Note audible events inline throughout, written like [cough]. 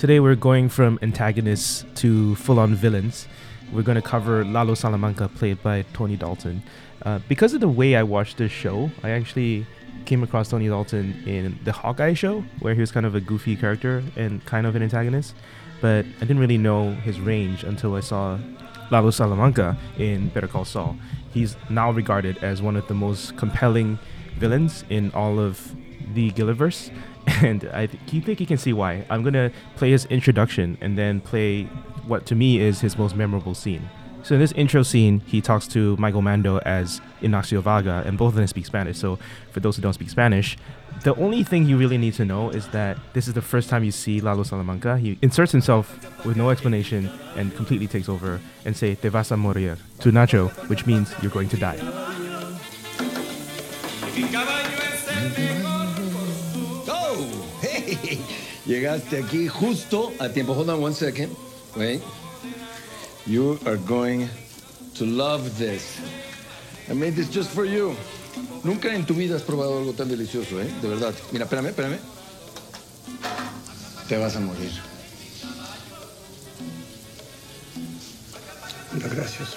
Today we're going from antagonists to full-on villains. We're going to cover Lalo Salamanca, played by Tony Dalton. Uh, because of the way I watched this show, I actually came across Tony Dalton in the Hawkeye show, where he was kind of a goofy character and kind of an antagonist. But I didn't really know his range until I saw Lalo Salamanca in Better Call Saul. He's now regarded as one of the most compelling villains in all of the Gilliverse, [laughs] and I th- you think you can see why. I'm gonna play his introduction and then play what to me is his most memorable scene. So in this intro scene, he talks to Michael Mando as Ignacio Varga, and both of them speak Spanish. So for those who don't speak Spanish, the only thing you really need to know is that this is the first time you see Lalo Salamanca. He inserts himself with no explanation and completely takes over and say "Te vas a morir" to Nacho, which means you're going to die. [laughs] Llegaste aquí justo a tiempo. Hold on one second. Wait. You are going to love this. I made this just for you. Nunca en tu vida has probado algo tan delicioso, ¿eh? De verdad. Mira, espérame, espérame. Te vas a morir. Gracias.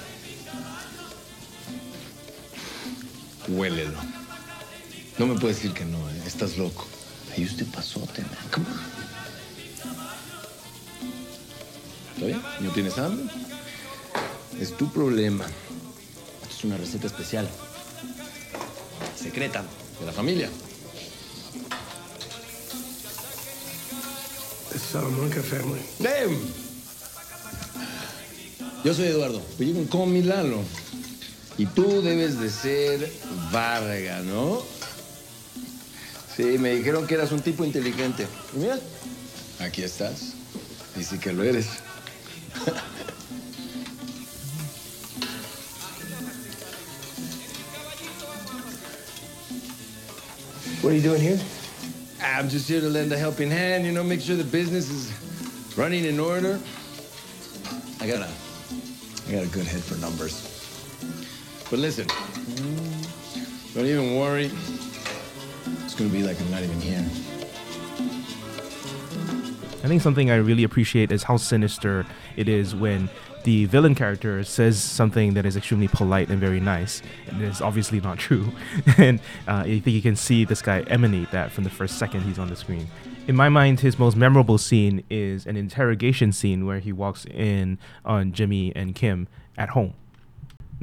Huélelo. No me puedes decir que no, ¿eh? Estás loco. Ahí usted pasote, man. Come on. ¿Está bien? ¿No tienes hambre? Es tu problema. Esto es una receta especial. Secreta. De la familia. The Salamanca family. ¡Ven! Yo soy Eduardo, you can call me Lalo. Y tú debes de ser Varga, ¿no? Sí, me dijeron que eras un tipo inteligente. Y mira, aquí estás. Y sí que lo eres. What are you doing here? I'm just here to lend a helping hand, you know, make sure the business is running in order. I got a, I got a good head for numbers. But listen, don't even worry. It's gonna be like I'm not even here. I think something I really appreciate is how sinister it is when the villain character says something that is extremely polite and very nice, and it's obviously not true. [laughs] and uh, I think you can see this guy emanate that from the first second he's on the screen. In my mind, his most memorable scene is an interrogation scene where he walks in on Jimmy and Kim at home.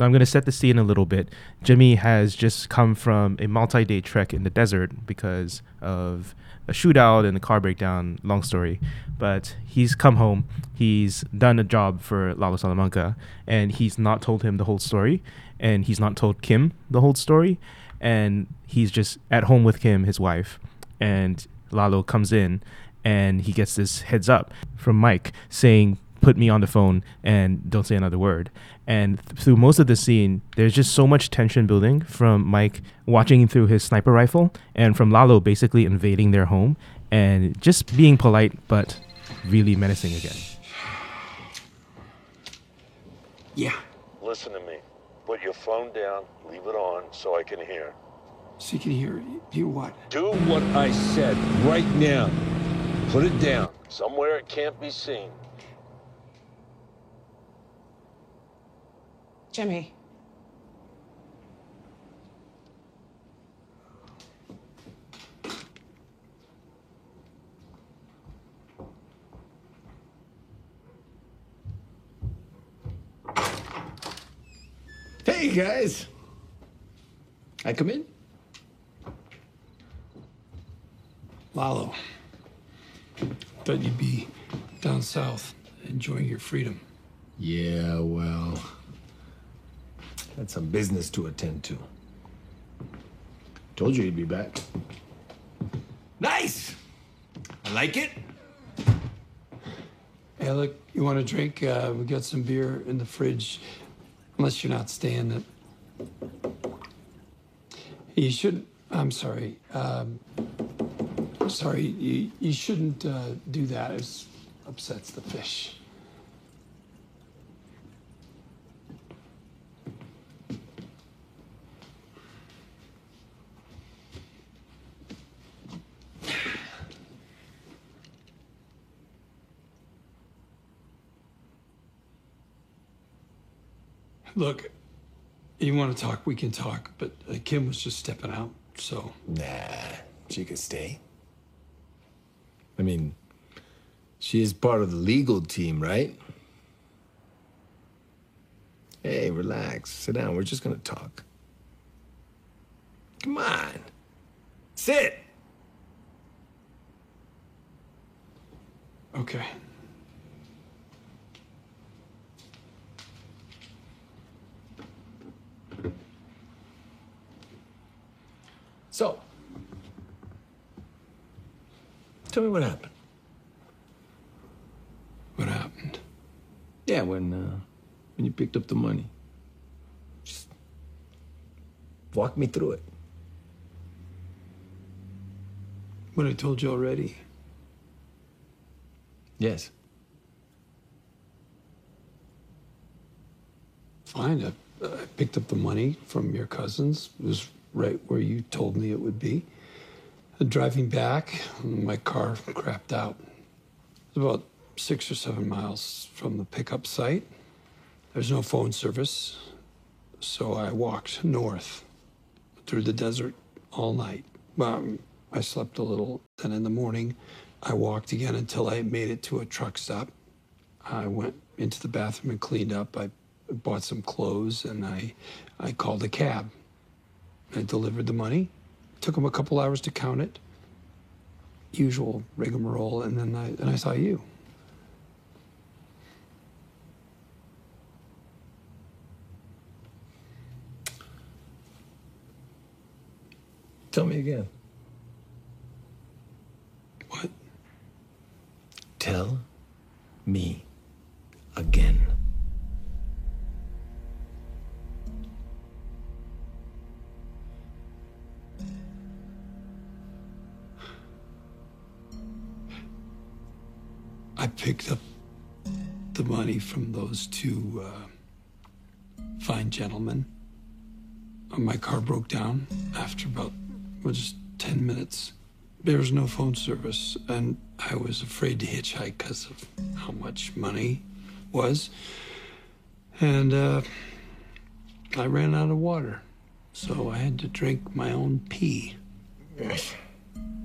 Now I'm going to set the scene a little bit. Jimmy has just come from a multi-day trek in the desert because of a shootout and a car breakdown. Long story, but he's come home. He's done a job for Lalo Salamanca, and he's not told him the whole story, and he's not told Kim the whole story, and he's just at home with Kim, his wife, and Lalo comes in, and he gets this heads up from Mike saying put me on the phone and don't say another word. And th- through most of the scene, there's just so much tension building from Mike watching through his sniper rifle and from Lalo basically invading their home and just being polite but really menacing again. Yeah. Listen to me. Put your phone down, leave it on so I can hear. So you can hear, hear what? Do what I said right now. Put it down. Somewhere it can't be seen. Jimmy. Hey, guys. I come in? Lalo. Thought you'd be down south enjoying your freedom. Yeah, well, that's some business to attend to. Told you he'd be back. Nice! I like it. Hey, look, you want a drink? Uh, we got some beer in the fridge. Unless you're not staying it. You shouldn't. I'm sorry. Um, sorry. You, you shouldn't uh, do that. It upsets the fish. Look, you want to talk, we can talk, but uh, Kim was just stepping out, so. Nah, she could stay. I mean, she is part of the legal team, right? Hey, relax. Sit down. We're just gonna talk. Come on. Sit. Okay. So, tell me what happened. What happened? Yeah, when uh, when you picked up the money. Just walk me through it. What I told you already. Yes. Fine. I, I picked up the money from your cousins. It was right where you told me it would be. Driving back, my car crapped out. About six or seven miles from the pickup site. There's no phone service, so I walked north through the desert all night. Well, I slept a little. Then in the morning, I walked again until I made it to a truck stop. I went into the bathroom and cleaned up. I bought some clothes and I, I called a cab. I delivered the money. Took them a couple hours to count it. Usual rigmarole, and then I, and I saw you. Tell me again. What? Tell me again. I picked up the money from those two uh, fine gentlemen. Uh, My car broke down after about well, just 10 minutes. There was no phone service, and I was afraid to hitchhike because of how much money was. And uh, I ran out of water, so I had to drink my own pee.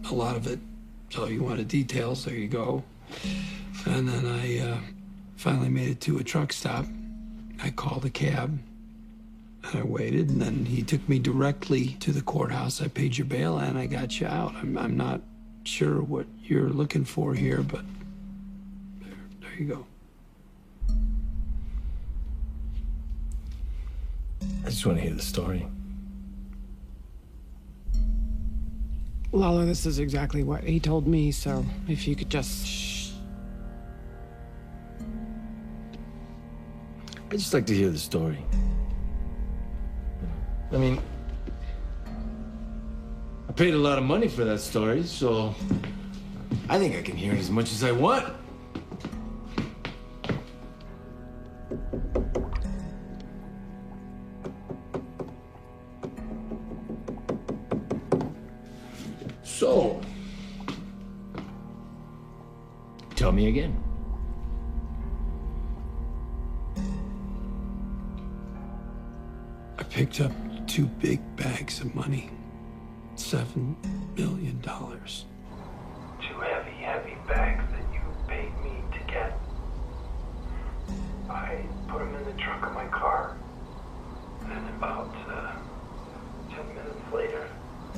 A lot of it. So you wanted details, there you go. And then I uh, finally made it to a truck stop. I called a cab. And I waited, and then he took me directly to the courthouse. I paid your bail, and I got you out. I'm, I'm not sure what you're looking for here, but there, there you go. I just want to hear the story. Lalo, this is exactly what he told me, so if you could just. I just like to hear the story. I mean, I paid a lot of money for that story, so I think I can hear it as much as I want.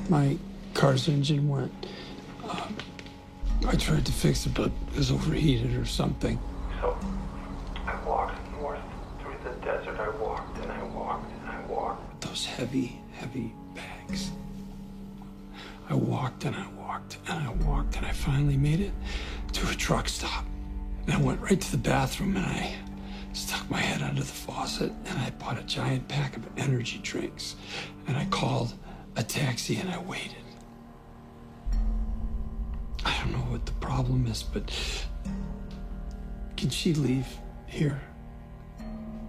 My car's engine went. Uh, I tried to fix it, but it was overheated or something. so I walked north through the desert. I walked and I walked and I walked. Those heavy, heavy bags. I walked and I walked and I walked and I finally made it to a truck stop. And I went right to the bathroom and I stuck my head under the faucet and I bought a giant pack of energy drinks. And I called a taxi and I waited. I don't know what the problem is, but can she leave here?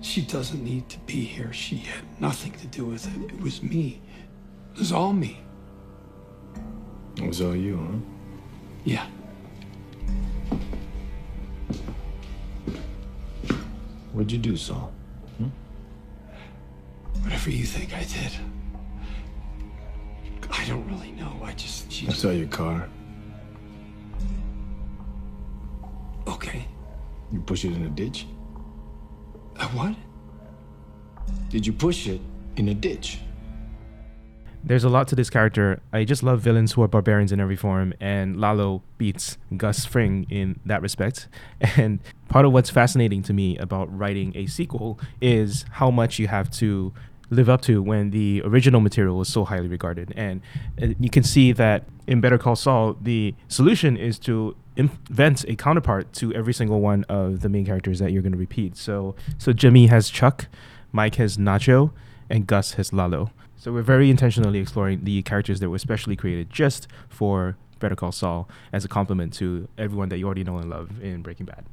She doesn't need to be here. She had nothing to do with it. It was me. It was all me. It was all you, huh? Yeah. What'd you do, Saul? Hmm? Whatever you think I did. I don't really know. I just. She I saw your car. Okay. You push it in a ditch. A what? Did you push it in a ditch? There's a lot to this character. I just love villains who are barbarians in every form, and Lalo beats Gus Fring in that respect. [laughs] And part of what's fascinating to me about writing a sequel is how much you have to live up to when the original material was so highly regarded. And uh, you can see that in Better Call Saul, the solution is to invent a counterpart to every single one of the main characters that you're going to repeat. So, so Jimmy has Chuck, Mike has Nacho, and Gus has Lalo. So we're very intentionally exploring the characters that were specially created just for Better Call Saul as a compliment to everyone that you already know and love in Breaking Bad.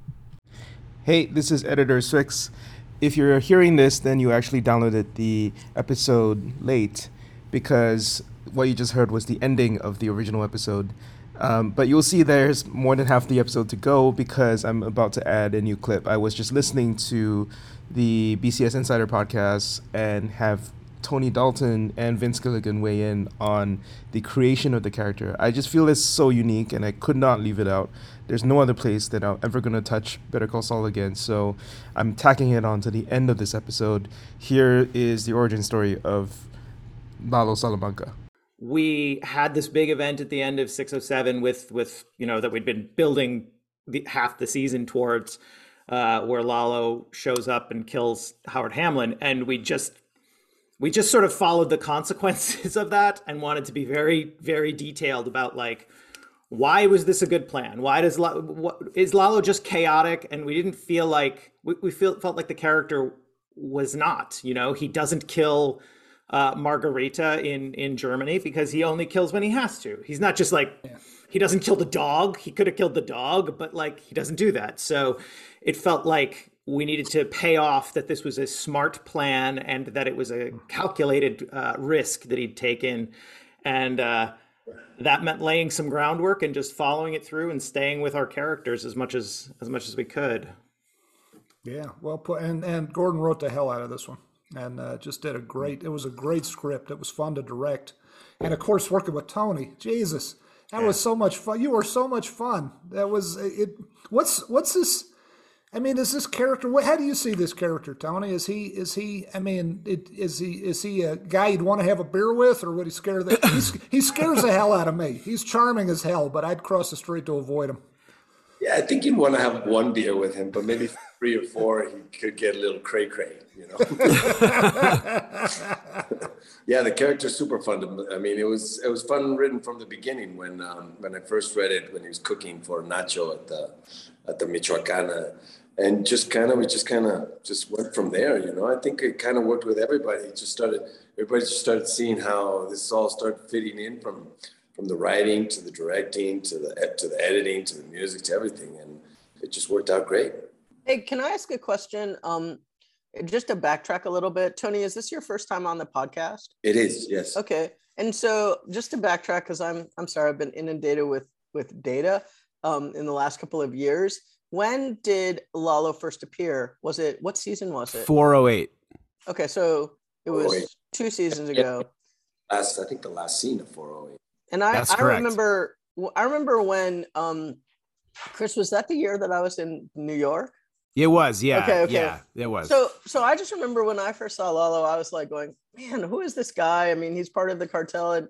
Hey, this is Editor Six. If you're hearing this, then you actually downloaded the episode late because what you just heard was the ending of the original episode. Um, but you'll see there's more than half the episode to go because I'm about to add a new clip. I was just listening to the BCS Insider podcast and have Tony Dalton and Vince Gilligan weigh in on the creation of the character. I just feel it's so unique and I could not leave it out. There's no other place that I'm ever going to touch Better Call Saul again, so I'm tacking it on to the end of this episode. Here is the origin story of Lalo Salamanca. We had this big event at the end of 607 with with you know that we'd been building the, half the season towards uh, where Lalo shows up and kills Howard Hamlin, and we just we just sort of followed the [laughs] consequences of that and wanted to be very very detailed about like why was this a good plan? Why does what, is lalo just chaotic? And we didn't feel like we, we feel, felt like the character was not you know? He doesn't kill uh, Margarethe in in germany because he only kills when he has to. He's not just like yeah. he doesn't kill the dog. He could have killed the dog but like he doesn't do that. So it felt like we needed to pay off that this was a smart plan and that it was a calculated uh, risk that he'd taken. And uh, that meant laying some groundwork and just following it through and staying with our characters as much as as much as we could. Yeah, well put. And and Gordon wrote the hell out of this one, and uh, just did a great. It was a great script. It was fun to direct, and of course working with Tony. Jesus, that yeah. was so much fun. You were so much fun. That was it. What's what's this? I mean, is this character? How do you see this character, Tony? Is he? Is he? I mean, it, is he? Is he a guy you'd want to have a beer with, or would he scare the? he scares the hell out of me. He's charming as hell, but I'd cross the street to avoid him. Yeah, I think you'd want to have one beer with him, but maybe three or four, he could get a little cray cray, you know. [laughs] [laughs] yeah, the character's super fun. To, I mean, it was it was fun written from the beginning when um, when I first read it when he was cooking for Nacho at the at the Michoacana. And just kind of we just kind of just went from there you know? I think it kind of worked with everybody. It just started everybody just started seeing how this all started fitting in from from the writing to the directing to the to the editing to the music to everything. And it just worked out great. Hey can i ask a question? Um just to backtrack a little bit tony is this your first time on the podcast it is yes okay and so just to backtrack because i'm i'm sorry i've been inundated with with data um, in the last couple of years when did Lalo first appear? Was it what season was it? 408. Okay, so it was two seasons ago. Last, I think the last scene of 408. And I, I remember, I remember when, um, Chris, was that the year that I was in New York? It was, yeah. Okay, okay. Yeah, it was. So, so I just remember when I first saw Lalo, I was like going, man, who is this guy? I mean, he's part of the cartel, and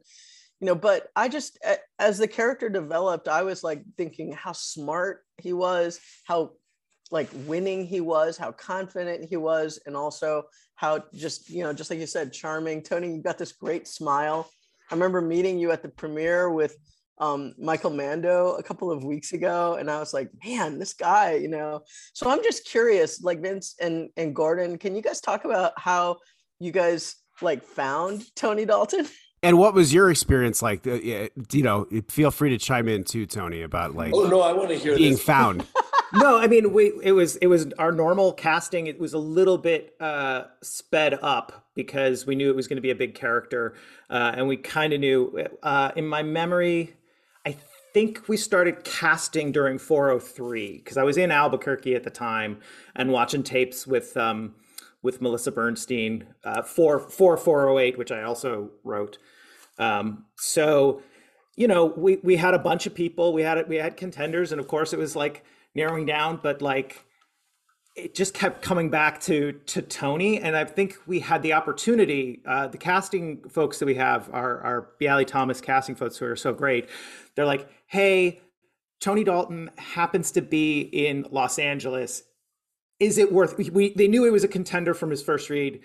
you know but i just as the character developed i was like thinking how smart he was how like winning he was how confident he was and also how just you know just like you said charming tony you got this great smile i remember meeting you at the premiere with um, michael mando a couple of weeks ago and i was like man this guy you know so i'm just curious like vince and and gordon can you guys talk about how you guys like found tony dalton [laughs] And what was your experience like? Uh, you know, feel free to chime in too, Tony, about like. Oh no, I want to hear being this. found. [laughs] no, I mean, we it was it was our normal casting. It was a little bit uh, sped up because we knew it was going to be a big character, uh, and we kind of knew. Uh, in my memory, I think we started casting during 403 because I was in Albuquerque at the time and watching tapes with. Um, with Melissa Bernstein uh, for for 408, which I also wrote. Um, so, you know, we we had a bunch of people. We had we had contenders, and of course, it was like narrowing down, but like it just kept coming back to to Tony, and I think we had the opportunity. Uh, the casting folks that we have, our our Bialy Thomas casting folks who are so great, they're like, "Hey, Tony Dalton happens to be in Los Angeles. Is it worth?" We, we they knew he was a contender from his first read,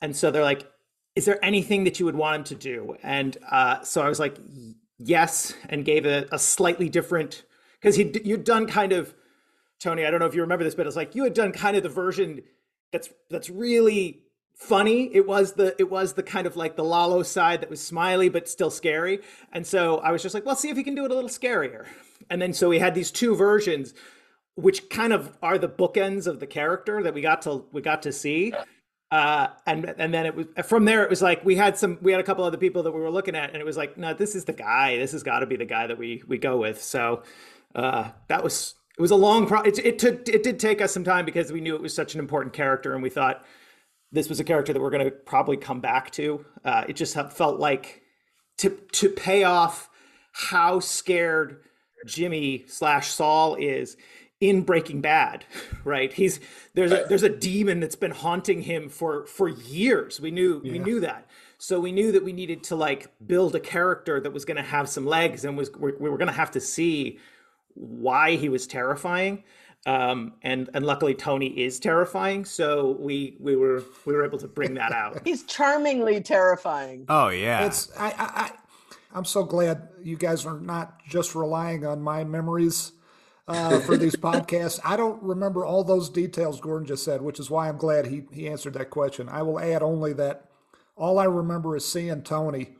and so they're like, "Is there anything that you would want him to do?" And uh, so I was like, "Yes," and gave a, a slightly different because he you'd done kind of Tony, I don't know if you remember this, but it's like you had done kind of the version that's that's really funny. It was the it was the kind of like the Lalo side that was smiley but still scary. And so I was just like, well, see if you can do it a little scarier. And then so we had these two versions, which kind of are the bookends of the character that we got to we got to see. Uh, and and then it was from there. It was like we had some we had a couple other people that we were looking at, and it was like, no, this is the guy. This has got to be the guy that we we go with. So uh, that was it was a long pro it, it took it did take us some time because we knew it was such an important character and we thought this was a character that we're going to probably come back to. Uh, it just felt like to to pay off how scared jimmy slash saul is in breaking bad [laughs] right? He's there's a there's a demon that's been haunting him for for years. We knew yeah. we knew that. So we knew that we needed to like build a character that was going to have some legs and was we were going to have to see why he was terrifying. Um, and and luckily Tony is terrifying, so we we were we were able to bring that out. [laughs] He's charmingly terrifying. Oh yeah, it's I, I I'm so glad you guys are not just relying on my memories uh, for [laughs] these podcasts. I don't remember all those details Gordon just said, which is why I'm glad he he answered that question. I will add only that all I remember is seeing Tony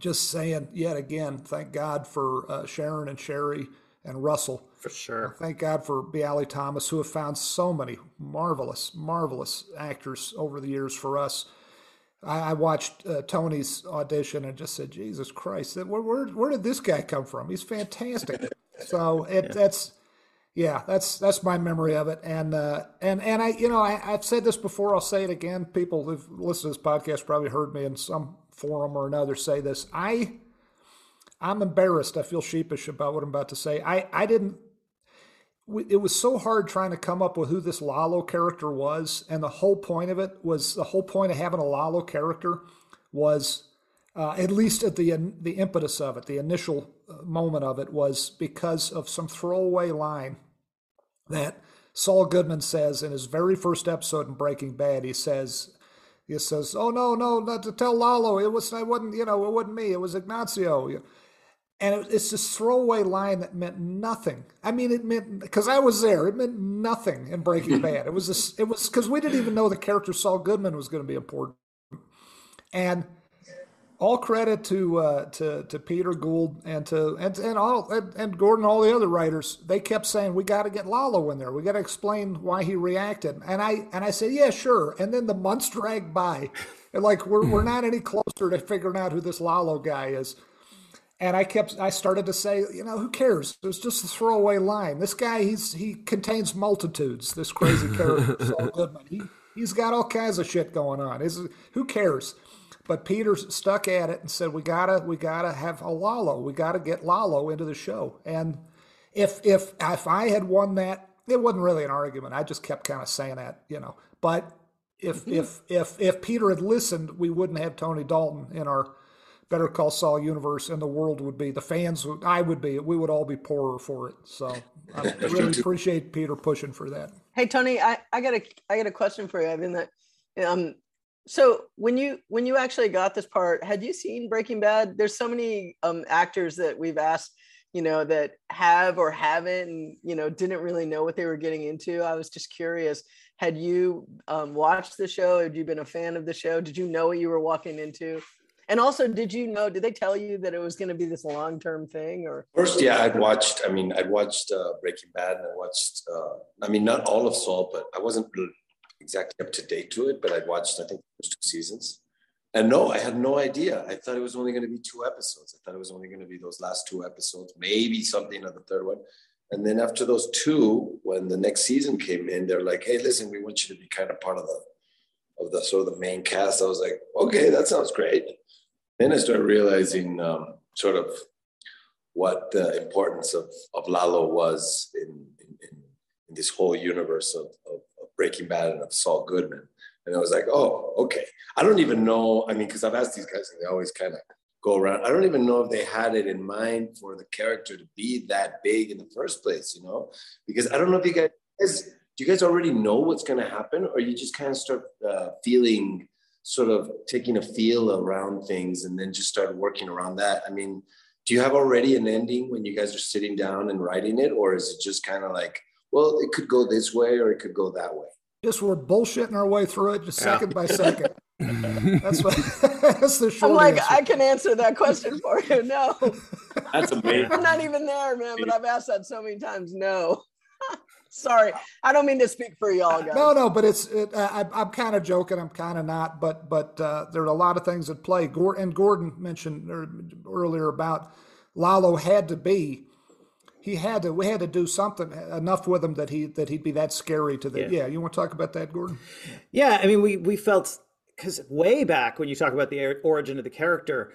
just saying yet again, thank God for uh, Sharon and Sherry and Russell. For sure. Thank God for Bialy Thomas, who have found so many marvelous, marvelous actors over the years for us. I, I watched uh, Tony's audition and just said, Jesus Christ, where, where, where did this guy come from? He's fantastic. [laughs] so it, yeah. that's, yeah, that's that's my memory of it, and uh, and and I, you know, I, have said this before. I'll say it again. People who've listened to this podcast probably heard me in some forum or another say this. I I'm embarrassed. I feel sheepish about what I'm about to say. I, I didn't, it was so hard trying to come up with who this Lalo character was. And the whole point of it was the whole point of having a Lalo character was, uh, at least at the, the impetus of it, the initial uh, moment of it was because of some throwaway line that Saul Goodman says in his very first episode in Breaking Bad. He says, he says, "Oh no, no, not to tell Lalo. It was, I wasn't, you know, it wasn't me. It was Ignacio." And it's this throwaway line that meant nothing. I mean, it meant because I was there. It meant nothing in Breaking [laughs] Bad. It was this, it was because we didn't even know the character Saul Goodman was going to be important. And all credit to uh, to to Peter Gould and to and and all and, and Gordon, all the other writers. They kept saying we got to get Lalo in there. We got to explain why he reacted. And I and I said, yeah, sure. And then the months dragged by, and like we're we're [laughs] not any closer to figuring out who this Lalo guy is. And I kept, I started to say, you know, who cares? It was just a throwaway line. This guy, he's he contains multitudes. This crazy [laughs] character, Saul Goodman. He he's got all kinds of shit going on. Is who cares? But Peter stuck at it and said, we gotta, we gotta have a Lalo. We gotta get Lalo into the show. And if if if I had won that, it wasn't really an argument. I just kept kind of saying that, you know. But if mm-hmm. if if if Peter had listened, we wouldn't have Tony Dalton in our Better Call Saul universe, and the world would be the fans. I would be. We would all be poorer for it. So I really appreciate Peter pushing for that. Hey Tony, I, I got a I got a question for you. I mean that um so when you when you actually got this part, had you seen Breaking Bad? There's so many um actors that we've asked, you know, that have or haven't, and you know, didn't really know what they were getting into. I was just curious. Had you um, watched the show? Had you been a fan of the show? Did you know what you were walking into? And also, did you know? Did they tell you that it was going to be this long term thing? Or first, yeah, I'd watched. I mean, I'd watched uh, Breaking Bad, and I watched. Uh, I mean, not all of Saul, but I wasn't exactly up to date to it. But I'd watched, I think, first two seasons. And no, I had no idea. I thought it was only going to be two episodes. I thought it was only going to be those last two episodes, maybe something of the third one. And then after those two, when the next season came in, they're like, "Hey, listen, we want you to be kind of part of the of the sort of the main cast. I was like, okay, that sounds great. Then I started realizing um, sort of what the importance of, of Lalo was in, in, in, this whole universe of, of, of, Breaking Bad and of Saul Goodman. And I was like, oh, okay. I don't even know. I mean, because I've asked these guys and they always kind of go around. I don't even know if they had it in mind for the character to be that big in the first place, you know? Because I don't know if you guys, do you guys already know what's going to happen or you just kind of start uh, feeling sort of taking a feel around things and then just start working around that? I mean, do you have already an ending when you guys are sitting down and writing it or is it just kind of like, well, it could go this way or it could go that way? Just we're bullshitting our way through it, just second by second. [laughs] that's what. [laughs] that's the short. I'm like, answer. I can answer that question for you. No, that's amazing. I'm not even there, man. But I've asked that so many times. No. Sorry, I don't mean to speak for y'all guys. No, no, but it's it, I, am kind of joking. I'm kind of not, but but uh, there are a lot of things at play. Gordon, and Gordon mentioned earlier about Lalo had to be he had to we had to do something enough with him that he that he'd be that scary to the yeah, yeah you want to talk about that gordon yeah i mean we we felt because way back when you talk about the origin of the character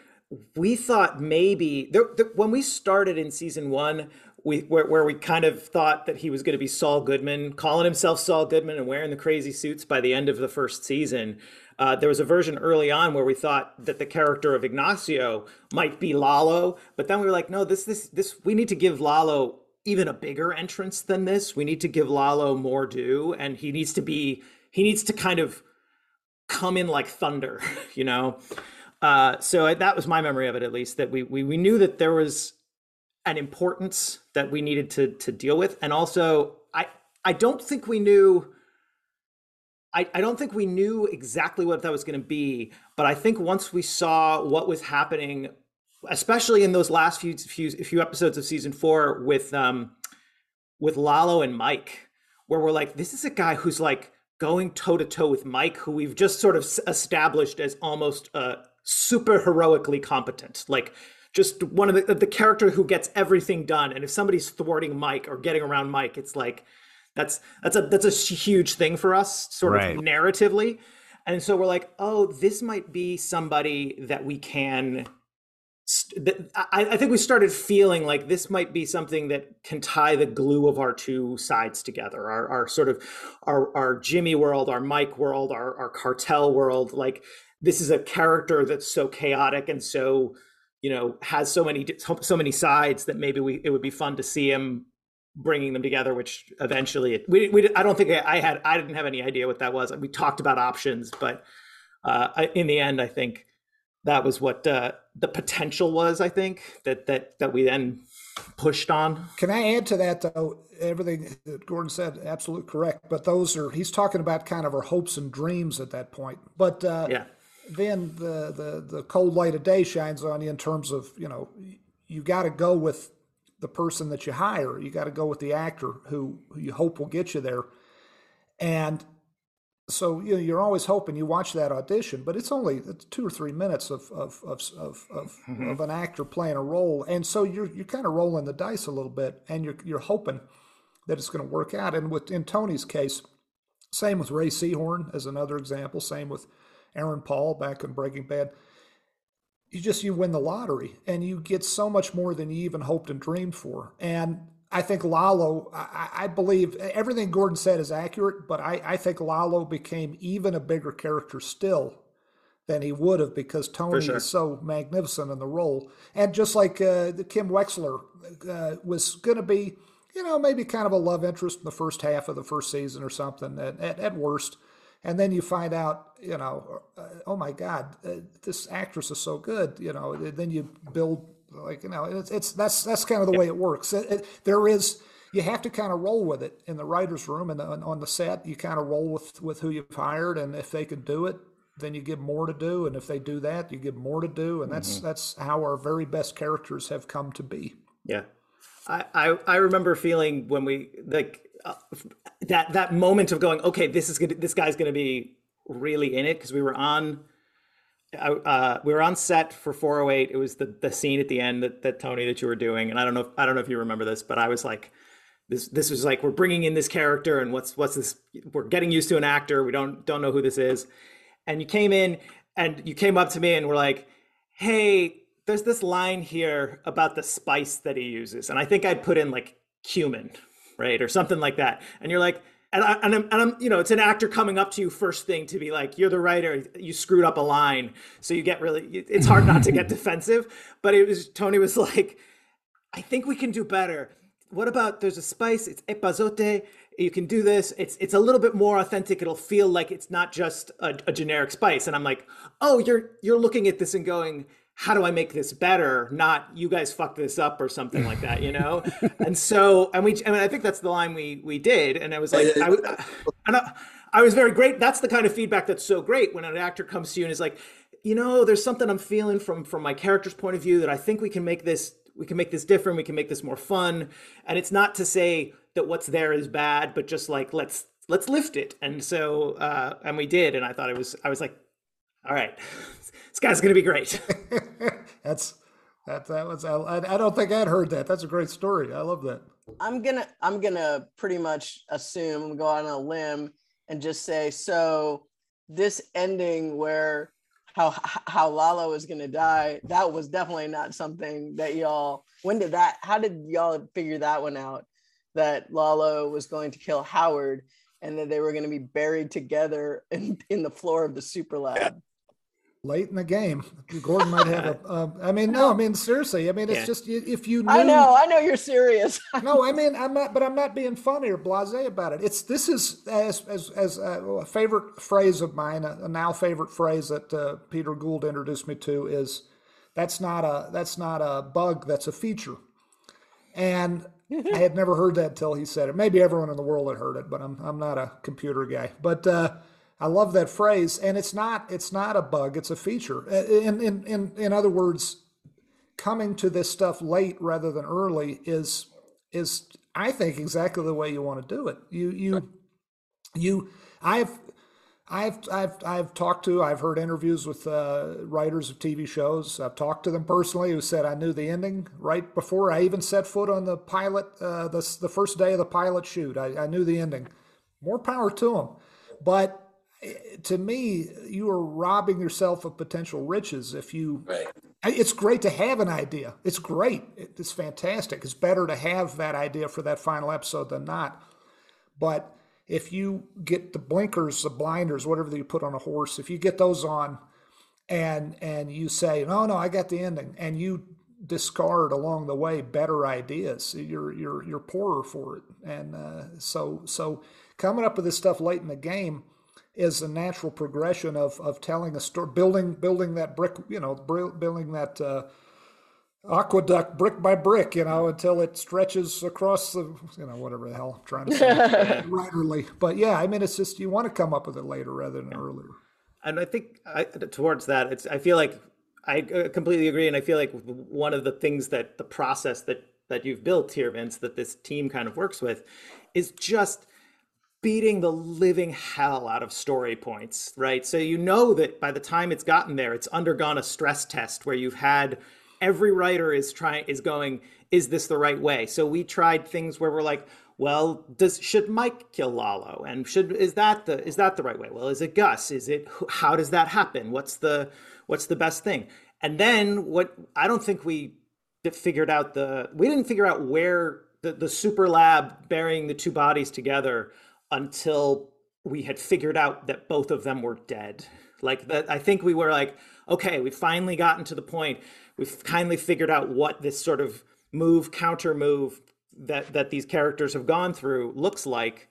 we thought maybe there, there, when we started in season one we where, where we kind of thought that he was going to be saul goodman calling himself saul goodman and wearing the crazy suits by the end of the first season uh, there was a version early on where we thought that the character of Ignacio might be Lalo, but then we were like, no, this this this we need to give Lalo even a bigger entrance than this. We need to give Lalo more due, and he needs to be he needs to kind of come in like thunder, [laughs] you know. Uh, so that was my memory of it, at least. That we we we knew that there was an importance that we needed to to deal with, and also I I don't think we knew I, I don't think we knew exactly what that was going to be, but I think once we saw what was happening, especially in those last few few, few episodes of season four with um with Lalo and Mike, where we're like, this is a guy who's like going toe to toe with Mike, who we've just sort of established as almost uh, super heroically competent, like just one of the the character who gets everything done. And if somebody's thwarting Mike or getting around Mike, it's like that's that's a that's a huge thing for us, sort right. of narratively. And so we're like, oh, this might be somebody that we can. I, I think we started feeling like this might be something that can tie the glue of our two sides together. Our, our sort of our our Jimmy world, our Mike world, our our cartel world. Like this is a character that's so chaotic and so you know has so many so many sides that maybe we it would be fun to see him bringing them together which eventually it, we, we i don't think i had i didn't have any idea what that was. We talked about options but uh, I, in the end i think that was what uh, the potential was i think that that that we then pushed on. Can i add to that though? Everything that gordon said absolutely correct but those are he's talking about kind of our hopes and dreams at that point. But uh, yeah then the, the the cold light of day shines on you in terms of you know you got to go with the person that you hire. You got to go with the actor who, who you hope will get you there. And so you know, you're always hoping you watch that audition, but it's only it's two or three minutes of of of of, of, mm-hmm. of, an actor playing a role, and so you're you're kind of rolling the dice a little bit, and you're you're hoping that it's going to work out. And with in Tony's case, same with Rhea Seehorn as another example. Same with Aaron Paul back in Breaking Bad you just you win the lottery and you get so much more than you even hoped and dreamed for. And I think Lalo, I, I believe everything Gordon said is accurate, but I, I, think Lalo became even a bigger character still than he would have because Tony sure. is so magnificent in the role. And just like uh, Kim Wexler uh, was going to be, you know, maybe kind of a love interest in the first half of the first season or something at, at, at worst and then you find out, you know, uh, oh my God, uh, this actress is so good. You know, then you build like you know, it's, it's that's that's kind of the yeah. way it works. It, it, there is you have to kind of roll with it in the writers' room and on the set. You kind of roll with with who you've hired, and if they can do it, then you give more to do, and if they do that, you give more to do, and that's mm-hmm. that's how our very best characters have come to be. Yeah, I I, I remember feeling when we like uh, that that moment of going, okay, this is gonna, this guy's going to be really in it because we were on. Uh, we were on set for 408. It was the, the scene at the end that, that Tony that you were doing, and I don't know if, I don't know if you remember this, but I was like, this this was like we're bringing in this character, and what's what's this? We're getting used to an actor. We don't don't know who this is, and you came in and you came up to me and were like, "Hey, there's this line here about the spice that he uses," and I think I'd put in like cumin, right, or something like that, and you're like. And, I, and, I'm, and I'm, you know, it's an actor coming up to you first thing to be like, you're the writer, you screwed up a line. So you get really, it's hard not to get [laughs] defensive. But it was, Tony was like, I think we can do better. What about there's a spice, it's epazote. You can do this. It's it's a little bit more authentic. It'll feel like it's not just a, a generic spice. And I'm like, oh, you're you're looking at this and going, how do I make this better? Not you guys fucked this up or something like that, you know? [laughs] and so, and we, and I think that's the line we we did. And I was like, I, I, and I, I was very great. That's the kind of feedback that's so great when an actor comes to you and is like, you know, there's something I'm feeling from from my character's point of view that I think we can make this we can make this different we can make this more fun and it's not to say that what's there is bad but just like let's let's lift it and so uh and we did and i thought it was i was like all right this guy's gonna be great [laughs] that's that that was I, I don't think i'd heard that that's a great story i love that i'm gonna i'm gonna pretty much assume go on a limb and just say so this ending where how how Lalo is gonna die. That was definitely not something that y'all. When did that? How did y'all figure that one out? That Lalo was going to kill Howard, and that they were going to be buried together in in the floor of the super lab late in the game. Gordon might have a. [laughs] Uh, I mean, no, I mean seriously. I mean, it's yeah. just if you. Knew, I know, I know you're serious. [laughs] no, I mean I'm not, but I'm not being funny or blasé about it. It's this is as as as a favorite phrase of mine, a, a now favorite phrase that uh, Peter Gould introduced me to is, that's not a that's not a bug, that's a feature, and. I had never heard that till he said it. Maybe everyone in the world had heard it, but I'm I'm not a computer guy. But uh, I love that phrase, and it's not it's not a bug; it's a feature. Uh, in in in in other words, coming to this stuff late rather than early is is I think exactly the way you want to do it. You you you I've I've I've I've talked to I've heard interviews with uh, writers of TV shows. I've talked to them personally who said I knew the ending right before I even set foot on the pilot uh, the the first day of the pilot shoot. I, I knew the ending. More power to them, but to me, you are robbing yourself of potential riches if you. Right. It's great to have an idea. It's great. It's fantastic. It's better to have that idea for that final episode than not. But if you get the blinkers, the blinders, whatever you put on a horse, if you get those on, and and you say, no, no, I got the ending, and you discard along the way better ideas, you're you're you're poorer for it. And uh, so so coming up with this stuff late in the game is a natural progression of of telling a story, building building that brick, you know, building that uh, aqueduct brick by brick, you know, until it stretches across the, you know, whatever the hell I'm trying to say [laughs] writerly. But yeah, I mean, it's just you want to come up with it later rather than earlier. And I think I, towards that, it's I feel like I uh, completely agree, and I feel like one of the things that the process that that you've built here, Vince, that this team kind of works with, is just beating the living hell out of story points, right? So you know that by the time it's gotten there, it's undergone a stress test where you've had every writer is trying is going, is this the right way? So we tried things where we're like, well, does should Mike kill Lalo? And should is that the is that the right way? Well, is it Gus? Is it how does that happen? What's the what's the best thing? And then what I don't think we figured out the we didn't figure out where the, the super lab burying the two bodies together until we had figured out that both of them were dead. Like that, I think we were like, okay, we've finally gotten to the point. We've kindly figured out what this sort of move, counter move that that these characters have gone through looks like.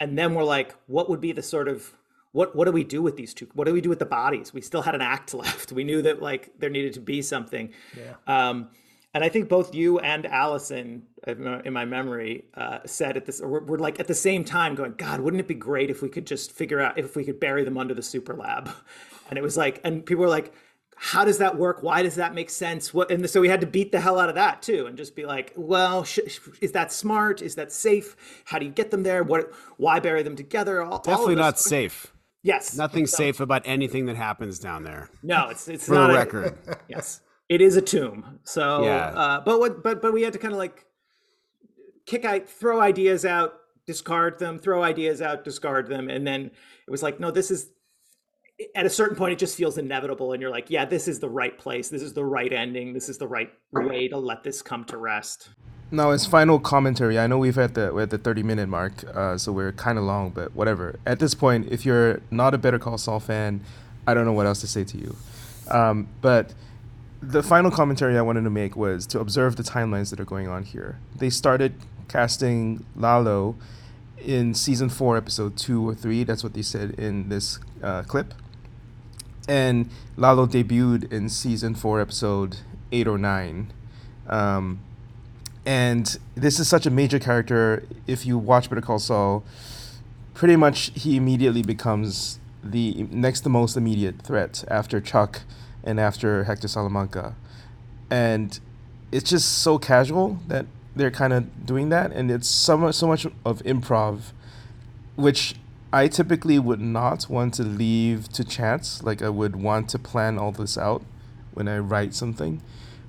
And then we're like, what would be the sort of what what do we do with these two? What do we do with the bodies? We still had an act [laughs] left. We knew that like there needed to be something. Yeah. Um, and I think both you and Alison, in my memory, uh, said at this, we're, we're, like at the same time going, God, wouldn't it be great if we could just figure out if we could bury them under the super lab? [laughs] And it was like, and people were like, how does that work? Why does that make sense? What? And so we had to beat the hell out of that too, and just be like, well, sh- is that smart? Is that safe? How do you get them there? What? Why bury them together? All, Definitely all not safe. Yes, nothing safe about anything that happens down there. No, it's it's for not a record. [laughs] yes it is a tomb. So, yeah. Uh, but what, but but we had to kind of like kick out, throw ideas out, discard them, throw ideas out, discard them, and then it was like, no, this is at a certain point it just feels inevitable and you're like yeah this is the right place this is the right ending this is the right way to let this come to rest now as final commentary i know we've at the we're at the 30 minute mark uh, so we're kind of long but whatever at this point if you're not a better call saul fan i don't know what else to say to you um, but the final commentary i wanted to make was to observe the timelines that are going on here they started casting lalo in season four, episode two or three. That's what they said in this uh, clip. And Lalo debuted in season four, episode eight or nine. Um, and this is such a major character. If you watch Better Call Saul, pretty much he immediately becomes the next to most immediate threat after Chuck and after Hector Salamanca. And it's just so casual that they're kind of doing that, and it's so much so much of improv, which I typically would not want to leave to chance. Like I would want to plan all this out when I write something,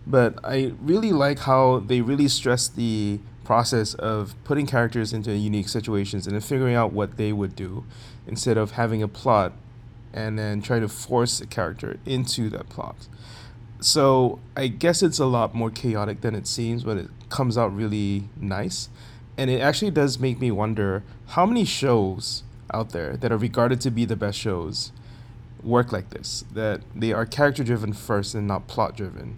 but I really like how they really stress the process of putting characters into unique situations and then figuring out what they would do instead of having a plot and then try to force a character into that plot. So I guess it's a lot more chaotic than it seems, but it comes out really nice. And it actually does make me wonder how many shows out there that are regarded to be the best shows work like this that they are character driven first and not plot driven.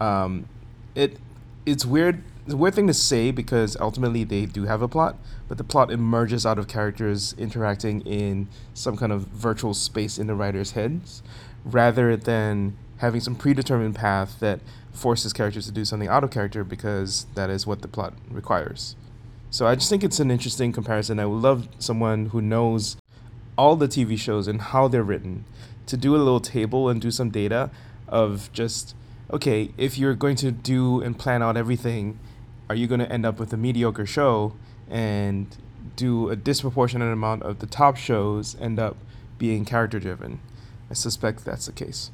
Um, it it's weird. It's a weird thing to say because ultimately they do have a plot, but the plot emerges out of characters interacting in some kind of virtual space in the writer's heads, rather than having some predetermined path that forces characters to do something out of character because that is what the plot requires. So I just think it's an interesting comparison. I would love someone who knows all the TV shows and how they're written to do a little table and do some data of just okay, if you're going to do and plan out everything, are you going to end up with a mediocre show and do a disproportionate amount of the top shows end up being character driven? I suspect that's the case.